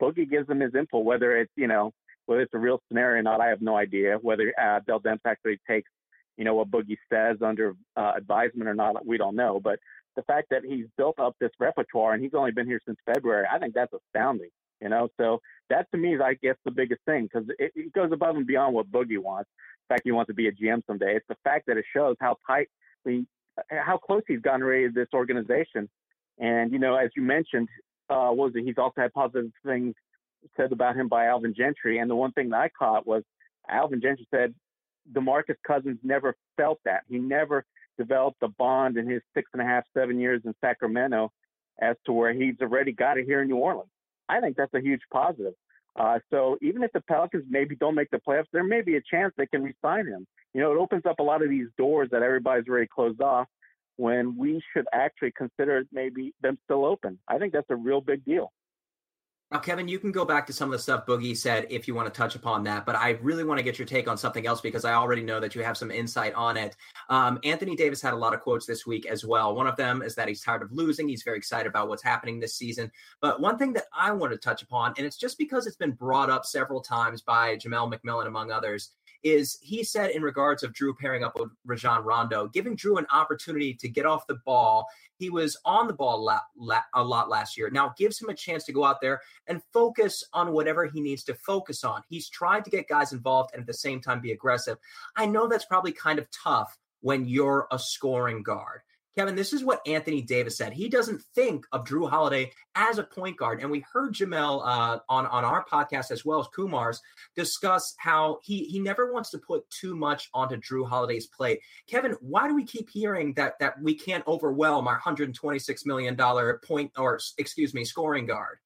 Boogie gives him his input, whether it's you know whether it's a real scenario or not. I have no idea whether uh, Dell Demps actually takes you know, what Boogie says under uh, advisement or not, we don't know. But the fact that he's built up this repertoire and he's only been here since February, I think that's astounding. You know, so that to me is, I guess, the biggest thing because it, it goes above and beyond what Boogie wants. In fact, he wants to be a GM someday. It's the fact that it shows how tightly, how close he's gotten ready to this organization. And you know, as you mentioned, uh, was it? He's also had positive things said about him by Alvin Gentry. And the one thing that I caught was Alvin Gentry said DeMarcus Cousins never felt that. He never developed a bond in his six and a half, seven years in Sacramento as to where he's already got it here in New Orleans. I think that's a huge positive. Uh, so even if the Pelicans maybe don't make the playoffs, there may be a chance they can resign him. You know, it opens up a lot of these doors that everybody's already closed off when we should actually consider maybe them still open. I think that's a real big deal. Now, Kevin, you can go back to some of the stuff Boogie said if you want to touch upon that, but I really want to get your take on something else because I already know that you have some insight on it. Um, Anthony Davis had a lot of quotes this week as well. One of them is that he's tired of losing. He's very excited about what's happening this season. But one thing that I want to touch upon, and it's just because it's been brought up several times by Jamelle McMillan, among others, is he said in regards of Jrue pairing up with Rajon Rondo, giving Jrue an opportunity to get off the ball. He was on the ball la- la- a lot last year. Now gives him a chance to go out there and focus on whatever he needs to focus on. He's tried to get guys involved and at the same time be aggressive. I know that's probably kind of tough when you're a scoring guard. Kevin, this is what Anthony Davis said. He doesn't think of Jrue Holiday as a point guard. And we heard Jamelle uh, on, on our podcast as well as Kumar's discuss how he, he never wants to put too much onto Jrue Holiday's plate. Kevin, why do we keep hearing that that we can't overwhelm our $126 million point or excuse me, scoring guard?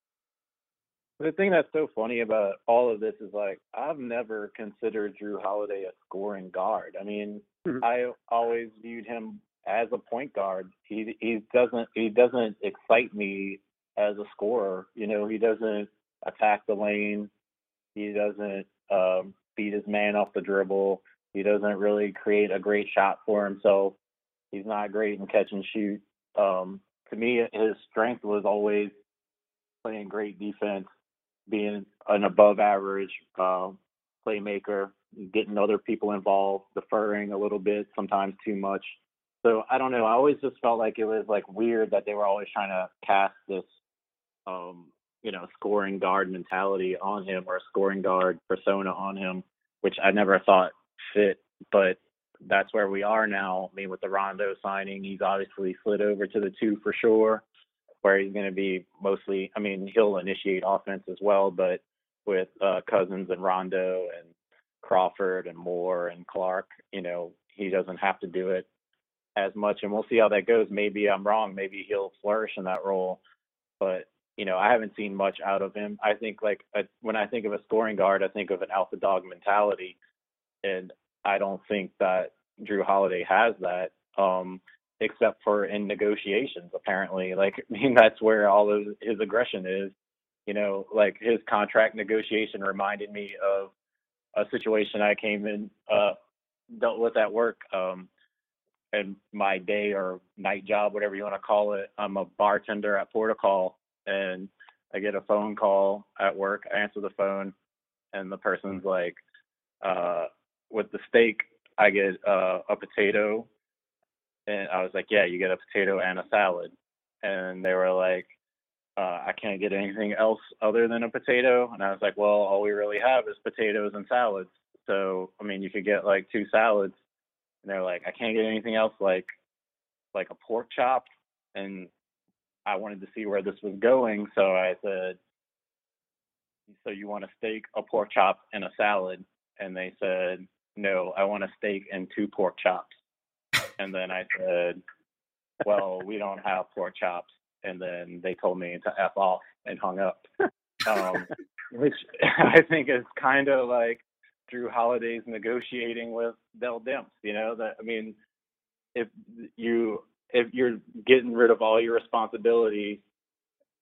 The thing that's so funny about all of this is like I've never considered Jrue Holiday a scoring guard. I mean, mm-hmm. I always viewed him as a point guard. He he doesn't he doesn't excite me as a scorer. You know, he doesn't attack the lane. He doesn't um, beat his man off the dribble. He doesn't really create a great shot for himself. He's not great in catch and shoot. Um, to me, his strength was always playing great defense, being an above average uh, playmaker, getting other people involved, deferring a little bit, sometimes too much. So I don't know. I always just felt like it was like weird that they were always trying to cast this, um, you know, scoring guard mentality on him or a scoring guard persona on him. which I never thought fit, but that's where we are now. I mean, with the Rondo signing, he's obviously slid over to the two for sure, where he's going to be mostly. I mean, he'll initiate offense as well, but with uh, Cousins and Rondo and Crawford and Moore and Clark, you know, he doesn't have to do it as much, and we'll see how that goes. Maybe I'm wrong. Maybe he'll flourish in that role, but you know, I haven't seen much out of him. I think like a, when I think of a scoring guard, I think of an alpha dog mentality, and I don't think that Jrue Holiday has that, um, except for in negotiations. Apparently, like I mean, that's where all of his aggression is. You know, like his contract negotiation reminded me of a situation I came in uh, dealt with at work. Um, and my day or night job, whatever you want to call it, I'm a bartender at Portico, and I get a phone call at work. I answer the phone, and the person's like, uh, "With the steak, I get uh, a potato." And I was like, "Yeah, you get a potato and a salad." And they were like, uh, "I can't get anything else other than a potato." And I was like, "Well, all we really have is potatoes and salads. So, I mean, you could get like two salads." And they're like, "I can't get anything else like like a pork chop." And I wanted to see where this was going, so I said, "So you want a steak, a pork chop, and a salad?" And they said, "No, I want a steak and two pork chops." And then I said, "Well, we don't have pork chops." And then they told me to f off and hung up, um, which I think is kind of like Jrue Holiday's negotiating with Dell Demps. You know that I mean, if you if you're getting rid of all your responsibilities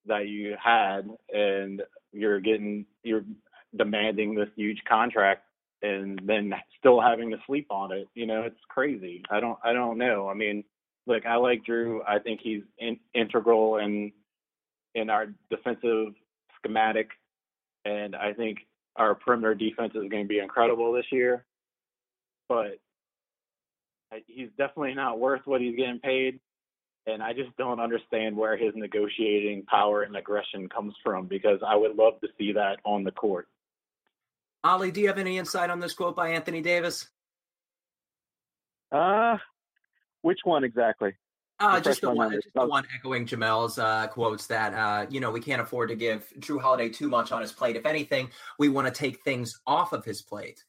that you had and you're getting you're demanding this huge contract and then still having to sleep on it you know it's crazy. I don't i don't know. I mean look i like Jrue. I think he's in, integral in in our defensive schematic. And i think our perimeter defense is going to be incredible this year but he's definitely not worth what he's getting paid. And I just don't understand where his negotiating power and aggression comes from because I would love to see that on the court. Ollie, do you have any insight on this quote by Anthony Davis? Uh, which one exactly? Uh, just the one, just the one echoing Jamelle's uh, quotes that uh, you know we can't afford to give Jrue Holiday too much on his plate. If anything, we want to take things off of his plate.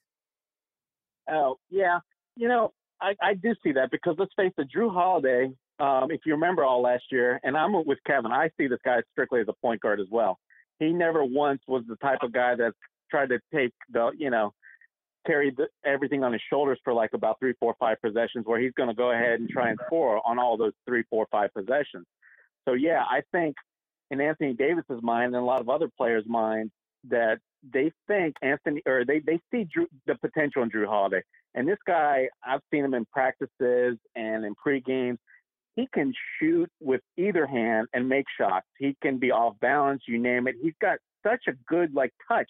Oh yeah, you know I, I do see that because let's face it, Jrue Holiday. Um, if you remember all last year, and I'm with Kevin, I see this guy strictly as a point guard as well. He never once was the type of guy that tried to take the, you know, carry the, everything on his shoulders for like about three, four, five possessions, where he's going to go ahead and try and score on all those three, four, five possessions. So yeah, I think in Anthony Davis's mind and a lot of other players' minds that they think Anthony or they they see Jrue, the potential in Jrue Holiday. And this guy, I've seen him in practices and in pre games. He can shoot with either hand and make shots. He can be off balance, you name it. He's got such a good like touch.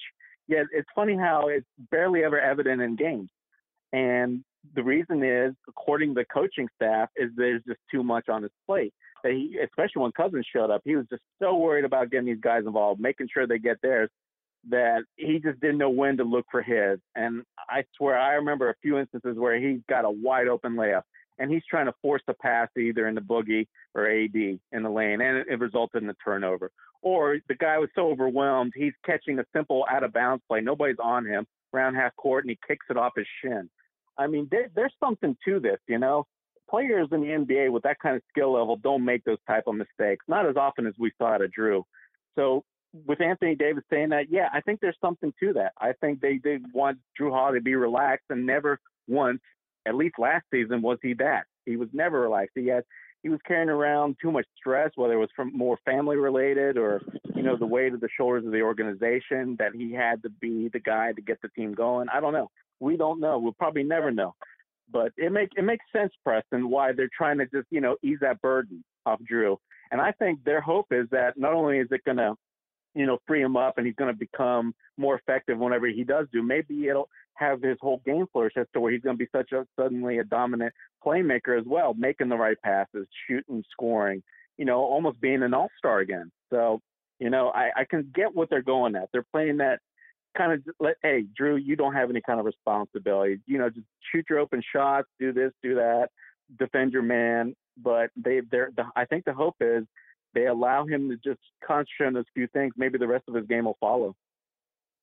Yet it's funny how it's barely ever evident in games. And the reason is, according to the coaching staff, is there's just too much on his plate. That he, especially when Cousins showed up, he was just so worried about getting these guys involved, making sure they get theirs, that he just didn't know when to look for his. And I swear, I remember a few instances where he got a wide open layup and he's trying to force the pass either in the boogie or AD in the lane, and it, it resulted in a turnover. Or the guy was so overwhelmed, he's catching a simple out of bounds play. Nobody's on him around half court, and he kicks it off his shin. I mean, there, there's something to this, you know. Players in the NBA with that kind of skill level don't make those type of mistakes, not as often as we saw out of Jrue. So with Anthony Davis saying that, yeah, I think there's something to that. I think they they want Jrue Holiday to be relaxed, and never once, at least last season, was he that. He was never relaxed. He had he was carrying around too much stress, whether it was from more family related or you know the weight of the shoulders of the organization that he had to be the guy to get the team going. I don't know. We don't know. We'll probably never know. But it make it makes sense, Preston, why they're trying to just you know ease that burden off Jrue. And I think their hope is that not only is it going to you know, free him up and he's going to become more effective whenever he does do. Maybe it'll have his whole game flourish as to where he's going to be such a suddenly a dominant playmaker as well, making the right passes, shooting, scoring, you know, almost being an all star again. So, you know, I, I can get what they're going at. They're playing that kind of let, hey, Jrue, you don't have any kind of responsibility. You know, just shoot your open shots, do this, do that, defend your man. But they, they're, the, I think the hope is they allow him to just concentrate on those few things. Maybe the rest of his game will follow.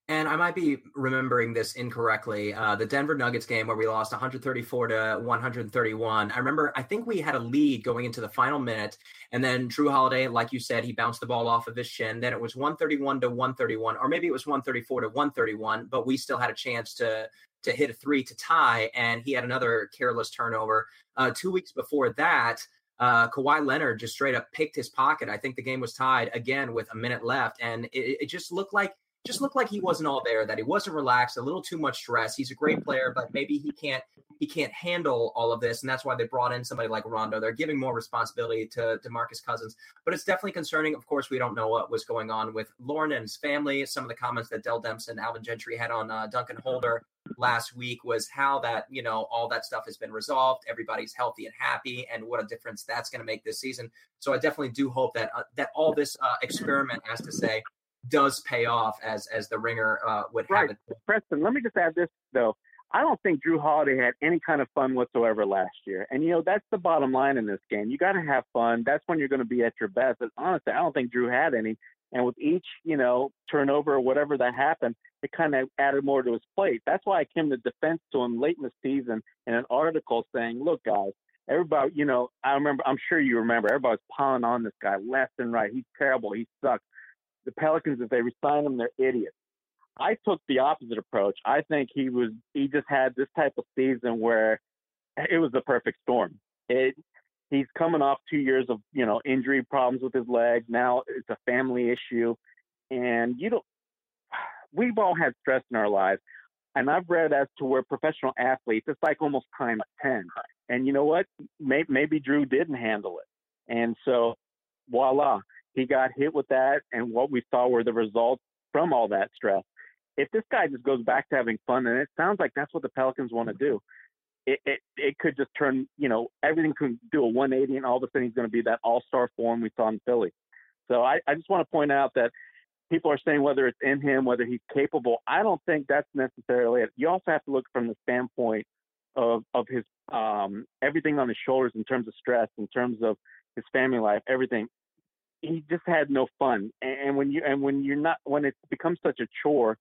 And I might be remembering this incorrectly. Uh, the Denver Nuggets game where we lost 134 to 131. I remember, I think we had a lead going into the final minute. And then Jrue Holiday, like you said, he bounced the ball off of his shin. Then it was 131 to 131, or maybe it was 134 to 131, but we still had a chance to to hit a three to tie. And he had another careless turnover. Uh, two weeks before that, uh, Kawhi Leonard just straight up picked his pocket. I think the game was tied again with a minute left. And it, it just looked like just looked like he wasn't all there, that he wasn't relaxed, a little too much stress. He's a great player, but maybe he can't he can't handle all of this, and that's why they brought in somebody like Rondo. They're giving more responsibility to DeMarcus Cousins, but it's definitely concerning. Of course, we don't know what was going on with Lauren and his family. Some of the comments that Dell Demps and Alvin Gentry had on uh, Duncan Holder last week was how that you know all that stuff has been resolved. Everybody's healthy and happy, and what a difference that's going to make this season. So I definitely do hope that uh, that all this uh, experiment, has to say, does pay off as as the ringer uh, would right. have it. Preston, let me just add this though. I don't think Jrue Holiday had any kind of fun whatsoever last year. And you know, that's the bottom line in this game. You gotta have fun. That's when you're gonna be at your best. And honestly, I don't think Jrue had any. And with each, you know, turnover or whatever that happened, it kind of added more to his plate. That's why I came to defense to him late in the season in an article saying, Look, guys, everybody, you know, I remember I'm sure you remember everybody was piling on this guy left and right. He's terrible, he sucks the Pelicans, if they resign him, they're idiots. I took the opposite approach. I think he was he just had this type of season where it was the perfect storm. It he's coming off two years of you know injury problems with his leg. Now it's a family issue, and you don't. We've all had stress in our lives, and I've read as to where professional athletes it's like almost times ten. And you know what? Maybe, maybe Jrue didn't handle it, and so voila, he got hit with that, and what we saw were the results from all that stress. If this guy just goes back to having fun, and it sounds like that's what the Pelicans want to do, it, it it could just turn, you know, everything could do a 180, and all of a sudden he's going to be that all-star form we saw in Philly. So I, I just want to point out that people are saying whether it's in him, whether he's capable. I don't think that's necessarily it. You also have to look from the standpoint of of his um, everything on his shoulders in terms of stress, in terms of his family life, everything he just had no fun. And when you and when you're not when it becomes such a chore,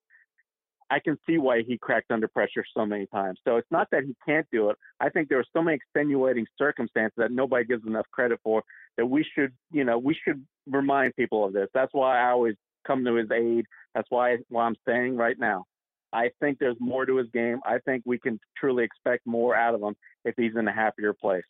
I can see why he cracked under pressure so many times. So it's not that he can't do it. I think there are so many extenuating circumstances that nobody gives enough credit for that we should, you know, we should remind people of this. That's why I always come to his aid. That's why why I'm saying right now. I think there's more to his game. I think we can truly expect more out of him if he's in a happier place.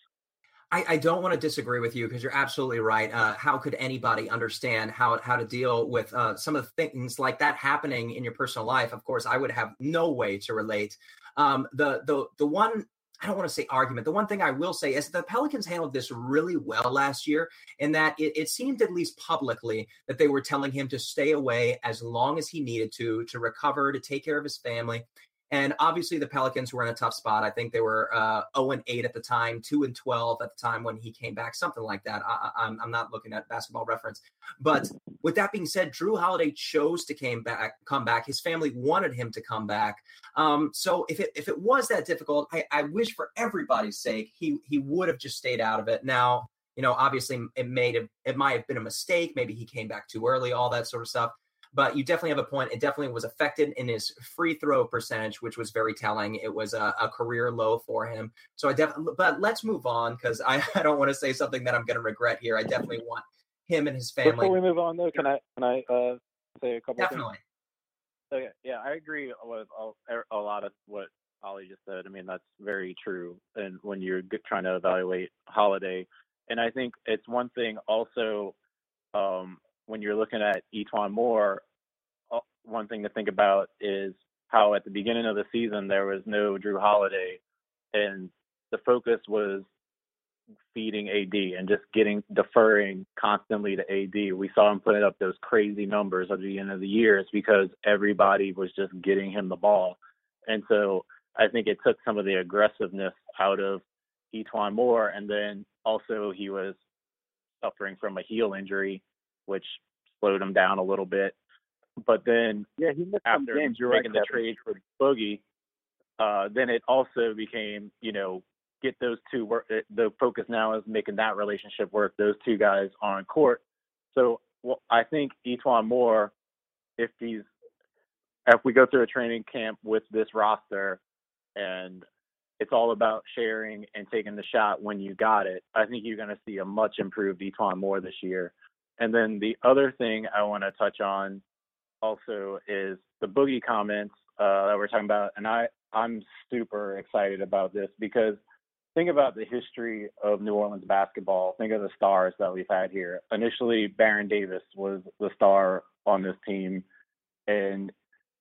I, I, don't want to disagree with you because you're absolutely right. Uh, how could anybody understand how how to deal with uh, some of the things like that happening in your personal life? Of course, I would have no way to relate. Um, the the the one I don't want to say argument. The one thing I will say is the Pelicans handled this really well last year, in that it, it, seemed at least publicly that they were telling him to stay away as long as he needed to to recover, to take care of his family. And obviously, the Pelicans were in a tough spot. I think they were uh, 0 and 8 at the time, 2 and 12 at the time when he came back, something like that. I, am not looking at basketball reference. But with that being said, Jrue Holiday chose to came back, come back. His family wanted him to come back. Um, so if it if it was that difficult, I, I wish for everybody's sake he he would have just stayed out of it. Now, you know, obviously it made it, it might have been a mistake. Maybe he came back too early, all that sort of stuff but you definitely have a point. It definitely was affected in his free throw percentage, which was very telling. It was a, a career low for him. So I definitely, but let's move on because I, I don't want to say something that I'm going to regret here. I definitely want him and his family. Before we move on, though, can I can I uh, say a couple? Definitely. Things? Okay, yeah, I agree with a, a lot of what Ollie just said. I mean, that's very true. And when you're trying to evaluate Holiday, and I think it's one thing also um, when you're looking at E'Twaun Moore, uh, one thing to think about is how at the beginning of the season there was no Jrue Holiday, and the focus was feeding AD and just getting deferring constantly to AD. We saw him putting up those crazy numbers at the end of the year. It's because everybody was just getting him the ball, and so I think it took some of the aggressiveness out of E'Twaun Moore, and then also he was suffering from a heel injury which slowed him down a little bit. but then yeah, he missed after some games. You're making right, the trade for Boogie, uh, then it also became, you know, get those two work. The focus now is making that relationship work. Those two guys on court. So well, I think E'Twaun Moore, if he's if we go through a training camp with this roster and it's all about sharing and taking the shot when you got it, I think you're going to see a much improved E'Twaun Moore this year. And then the other thing I want to touch on also is the boogie comments uh, that we're talking about, and I I'm super excited about this because think about the history of New Orleans basketball. Think of the stars that we've had here. Initially, Baron Davis was the star on this team, and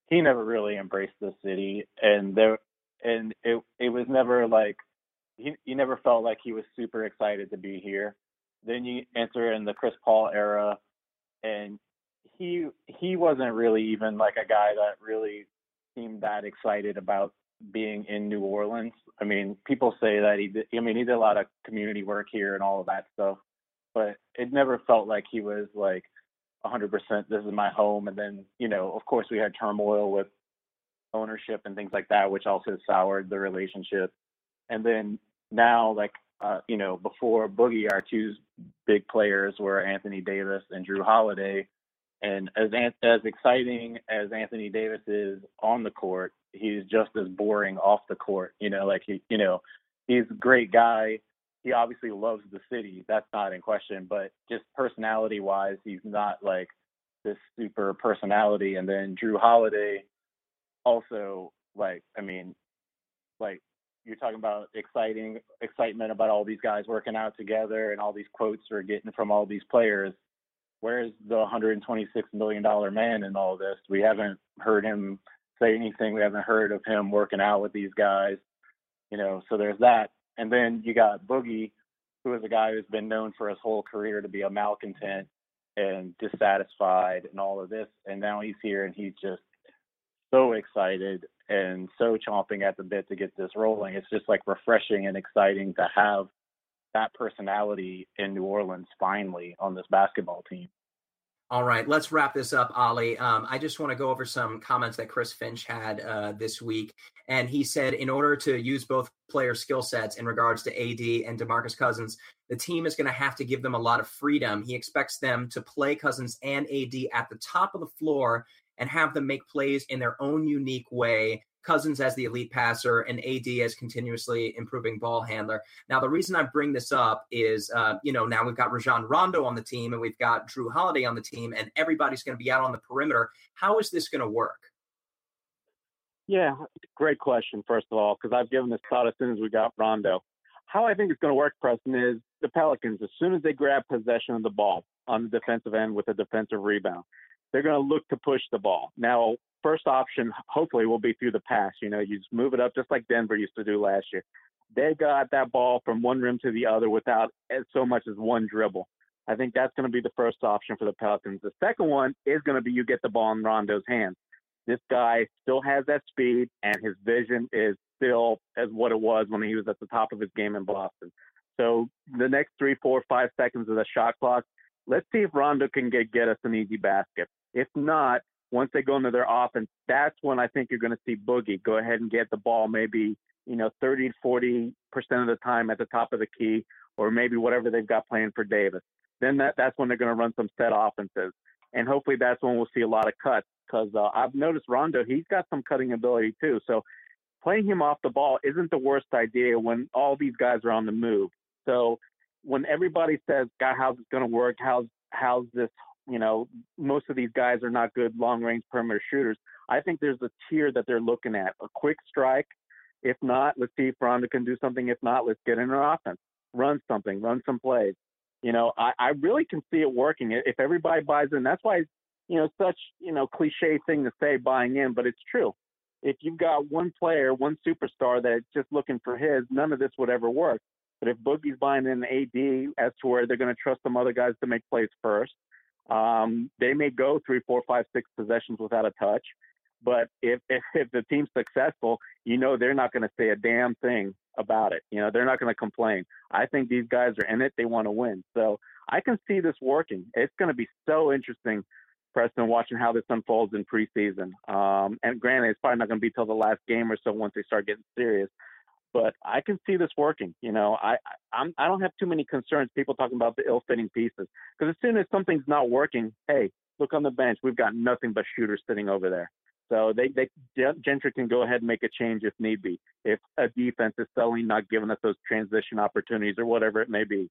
he never really embraced the city, and there and it it was never like he he never felt like he was super excited to be here. Then you enter in the Chris Paul era, and he he wasn't really even like a guy that really seemed that excited about being in New Orleans. I mean, people say that he did. I mean, he did a lot of community work here and all of that stuff, but it never felt like he was like 100%. This is my home. And then, you know, of course, we had turmoil with ownership and things like that, which also soured the relationship. And then now, like, uh, you know, before Boogie, our two big players were Anthony Davis and Jrue Holiday. And as as exciting as Anthony Davis is on the court, he's just as boring off the court. You know, like he, you know, he's a great guy. He obviously loves the city. That's not in question. But just personality wise, he's not like this super personality. And then Jrue Holiday, also like, I mean, like you're talking about exciting excitement about all these guys working out together and all these quotes we're getting from all these players where's the 126 million dollar man in all this? We haven't heard him say anything. We haven't heard of him working out with these guys. You know, so there's that. And then you got Boogie, who is a guy who's been known for his whole career to be a malcontent and dissatisfied and all of this. And now he's here and he's just so excited and so chomping at the bit to get this rolling. It's just like refreshing and exciting to have that personality in New Orleans finally on this basketball team. All right, let's wrap this up, Oleh. Um, I just want to go over some comments that Chris Finch had uh, this week. And he said, in order to use both player skill sets in regards to AD and Demarcus Cousins, the team is going to have to give them a lot of freedom. He expects them to play Cousins and AD at the top of the floor and have them make plays in their own unique way Cousins as the elite passer and AD as continuously improving ball handler. Now, the reason I bring this up is, uh, you know, now we've got Rajon Rondo on the team and we've got Jrue Holiday on the team, and everybody's going to be out on the perimeter. How is this going to work? Yeah, great question, first of all, because I've given this thought as soon as we got Rondo. How I think it's going to work, Preston, is the Pelicans, as soon as they grab possession of the ball on the defensive end with a defensive rebound, they're going to look to push the ball. Now, first option hopefully will be through the pass. You know, you just move it up just like Denver used to do last year. They got that ball from one rim to the other without so much as one dribble. I think that's going to be the first option for the Pelicans. The second one is going to be you get the ball in Rondo's hands. This guy still has that speed, and his vision is still as what it was when he was at the top of his game in Boston. So the next three, four, five seconds of the shot clock, let's see if Rondo can get get us an easy basket. If not, once they go into their offense, that's when I think you're going to see Boogie go ahead and get the ball maybe, you know, 30 to 40% of the time at the top of the key, or maybe whatever they've got playing for Davis. Then that, that's when they're going to run some set offenses. And hopefully that's when we'll see a lot of cuts because uh, I've noticed Rondo, he's got some cutting ability too. So playing him off the ball isn't the worst idea when all these guys are on the move. So when everybody says, God, how's it going to work? How's, how's this you know, most of these guys are not good long range perimeter shooters. I think there's a tier that they're looking at a quick strike. If not, let's see if Rondo can do something. If not, let's get in our offense, run something, run some plays. You know, I, I really can see it working if everybody buys in. That's why, you know, such, you know, cliche thing to say buying in, but it's true. If you've got one player, one superstar that's just looking for his, none of this would ever work. But if Boogie's buying in AD as to where they're going to trust some other guys to make plays first, um, they may go three, four, five, six possessions without a touch, but if if, if the team's successful, you know they're not going to say a damn thing about it. You know they're not going to complain. I think these guys are in it; they want to win. So I can see this working. It's going to be so interesting Preston, watching how this unfolds in preseason. Um, and granted, it's probably not going to be till the last game or so once they start getting serious. But I can see this working. You know, I I'm, I don't have too many concerns. People talking about the ill-fitting pieces because as soon as something's not working, hey, look on the bench. We've got nothing but shooters sitting over there. So they, they Gentry can go ahead and make a change if need be. If a defense is suddenly not giving us those transition opportunities or whatever it may be.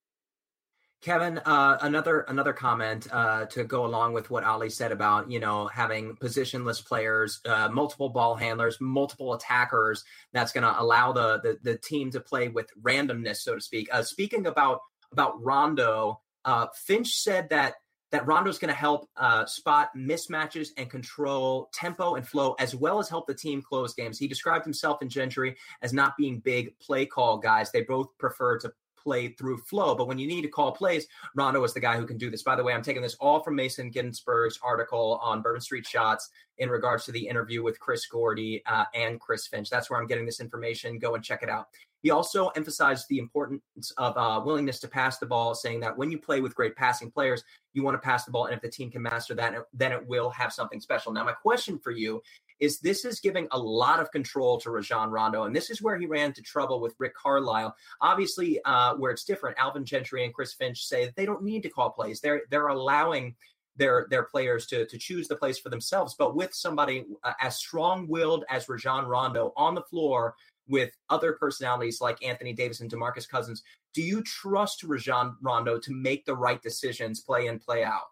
Kevin, uh, another another comment uh, to go along with what Oleh said about you know having positionless players, uh, multiple ball handlers, multiple attackers. That's going to allow the, the, the team to play with randomness, so to speak. Uh, speaking about about Rondo, uh, Finch said that that Rondo is going to help uh, spot mismatches and control tempo and flow, as well as help the team close games. He described himself and Gentry as not being big play call guys. They both prefer to play through flow. But when you need to call plays, Rondo is the guy who can do this. By the way, I'm taking this all from Mason Ginsberg's article on Bourbon Street Shots in regards to the interview with Chris Gordy uh, and Chris Finch. That's where I'm getting this information. Go and check it out. He also emphasized the importance of uh, willingness to pass the ball, saying that when you play with great passing players, you want to pass the ball. And if the team can master that, then it will have something special. Now, my question for you is this is giving a lot of control to Rajon Rondo. And this is where he ran into trouble with Rick Carlisle. Obviously, uh, where it's different, Alvin Gentry and Chris Finch say they don't need to call plays. They're they're allowing their their players to to choose the plays for themselves. But with somebody uh, as strong willed as Rajon Rondo on the floor with other personalities like Anthony Davis and DeMarcus Cousins, do you trust Rajon Rondo to make the right decisions, play in, play out?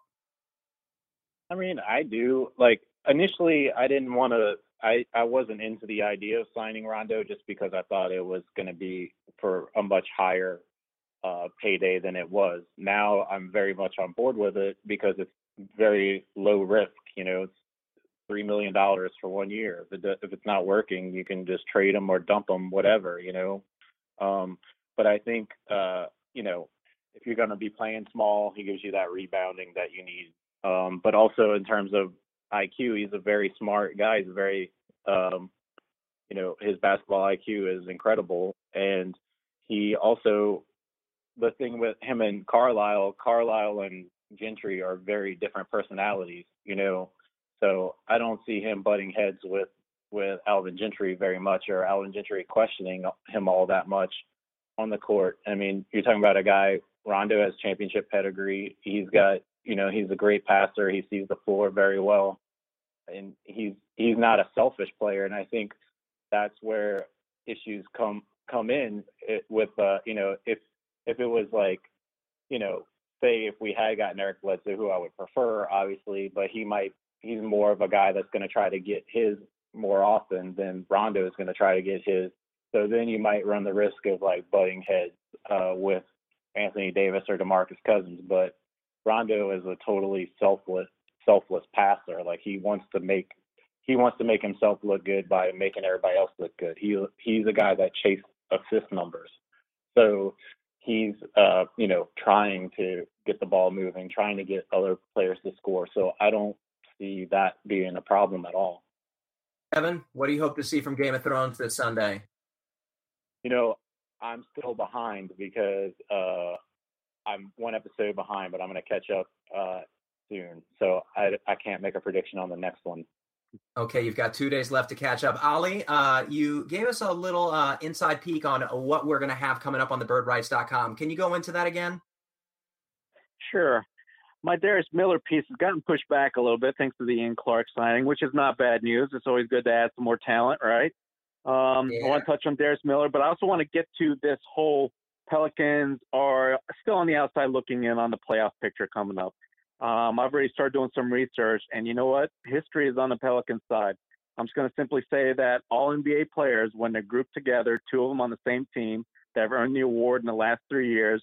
I mean, I do. Like initially, I didn't want to. I I wasn't into the idea of signing Rondo just because I thought it was going to be for a much higher uh, payday than it was. Now I'm very much on board with it because it's very low risk. You know, it's three million dollars for one year. If, it, if it's not working, you can just trade them or dump them, whatever. You know, um, but I think uh, you know if you're going to be playing small, he gives you that rebounding that you need. Um, but also in terms of IQ, he's a very smart guy. He's very, um, you know, his basketball IQ is incredible, and he also the thing with him and Carlisle, Carlisle and Gentry are very different personalities, you know. So I don't see him butting heads with with Alvin Gentry very much, or Alvin Gentry questioning him all that much on the court. I mean, you're talking about a guy. Rondo has championship pedigree. He's got, you know, he's a great passer. He sees the floor very well, and he's he's not a selfish player. And I think that's where issues come come in it, with, uh, you know, if if it was like, you know, say if we had gotten Eric Bledsoe, who I would prefer, obviously, but he might he's more of a guy that's going to try to get his more often than Rondo is going to try to get his. So then you might run the risk of like butting heads uh, with Anthony Davis or DeMarcus Cousins. But Rondo is a totally selfless selfless passer. Like he wants to make he wants to make himself look good by making everybody else look good. He he's a guy that chases assist numbers. So he's uh, you know trying to get the ball moving, trying to get other players to score. So I don't see that being a problem at all. Evan, what do you hope to see from Game of Thrones this Sunday? You know, I'm still behind because uh, I'm one episode behind, but I'm going to catch up uh, soon. So I, I can't make a prediction on the next one. Okay, you've got two days left to catch up. Oleh, uh, you gave us a little uh, inside peek on what we're going to have coming up on the birdwrites.com. Can you go into that again? Sure. My Darius Miller piece has gotten pushed back a little bit thanks to the Ian Clark signing, which is not bad news. It's always good to add some more talent, right? Um, yeah. I want to touch on Darius Miller, but I also want to get to this whole Pelicans are still on the outside looking in on the playoff picture coming up. Um, I've already started doing some research, and you know what? History is on the Pelicans side. I'm just going to simply say that all NBA players, when they're grouped together, two of them on the same team, that have earned the award in the last three years,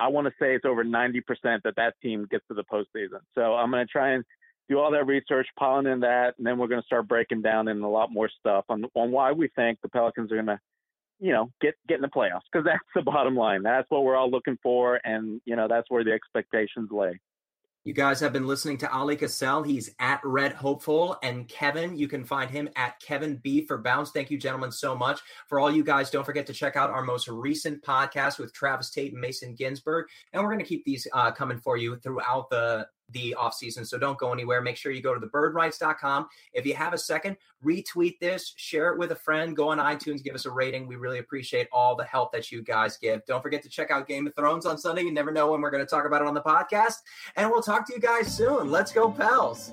I want to say it's over 90% that that team gets to the postseason. So I'm going to try and do all that research, piling in that, and then we're going to start breaking down in a lot more stuff on, on why we think the Pelicans are going to, you know, get get in the playoffs because that's the bottom line. That's what we're all looking for, and you know that's where the expectations lay. You guys have been listening to Oleh Kosel. He's at Red Hopeful. And Kevin, you can find him at Kevin B for Bounce. Thank you, gentlemen, so much. For all you guys, don't forget to check out our most recent podcast with Travis Tate and Mason Ginsberg. And we're going to keep these uh, coming for you throughout the the off season. So don't go anywhere. Make sure you go to thebirdwrites.com. If you have a second, retweet this, share it with a friend, go on iTunes, give us a rating. We really appreciate all the help that you guys give. Don't forget to check out Game of Thrones on Sunday. You never know when we're going to talk about it on the podcast. And we'll talk to you guys soon. Let's go, pals.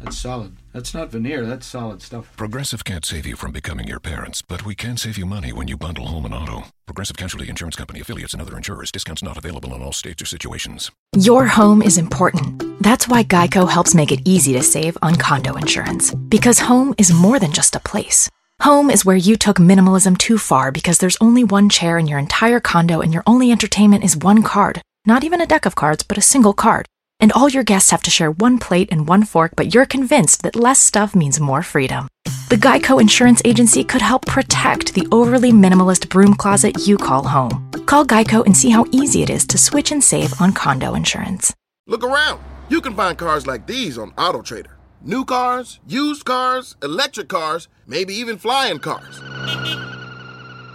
That's solid. That's not veneer. That's solid stuff. Progressive can't save you from becoming your parents, but we can save you money when you bundle home and auto. Progressive Casualty Insurance Company affiliates and other insurers. Discounts not available in all states or situations. Your home is important. That's why Geico helps make it easy to save on condo insurance. Because home is more than just a place. Home is where you took minimalism too far because there's only one chair in your entire condo and your only entertainment is one card. Not even a deck of cards, but a single card. And all your guests have to share one plate and one fork, but you're convinced that less stuff means more freedom. The Geico Insurance Agency could help protect the overly minimalist broom closet you call home. Call Geico and see how easy it is to switch and save on condo insurance. Look around. You can find cars like these on AutoTrader. New cars, used cars, electric cars, maybe even flying cars.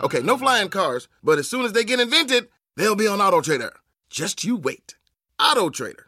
Okay, no flying cars, but as soon as they get invented, they'll be on AutoTrader. Just you wait. AutoTrader.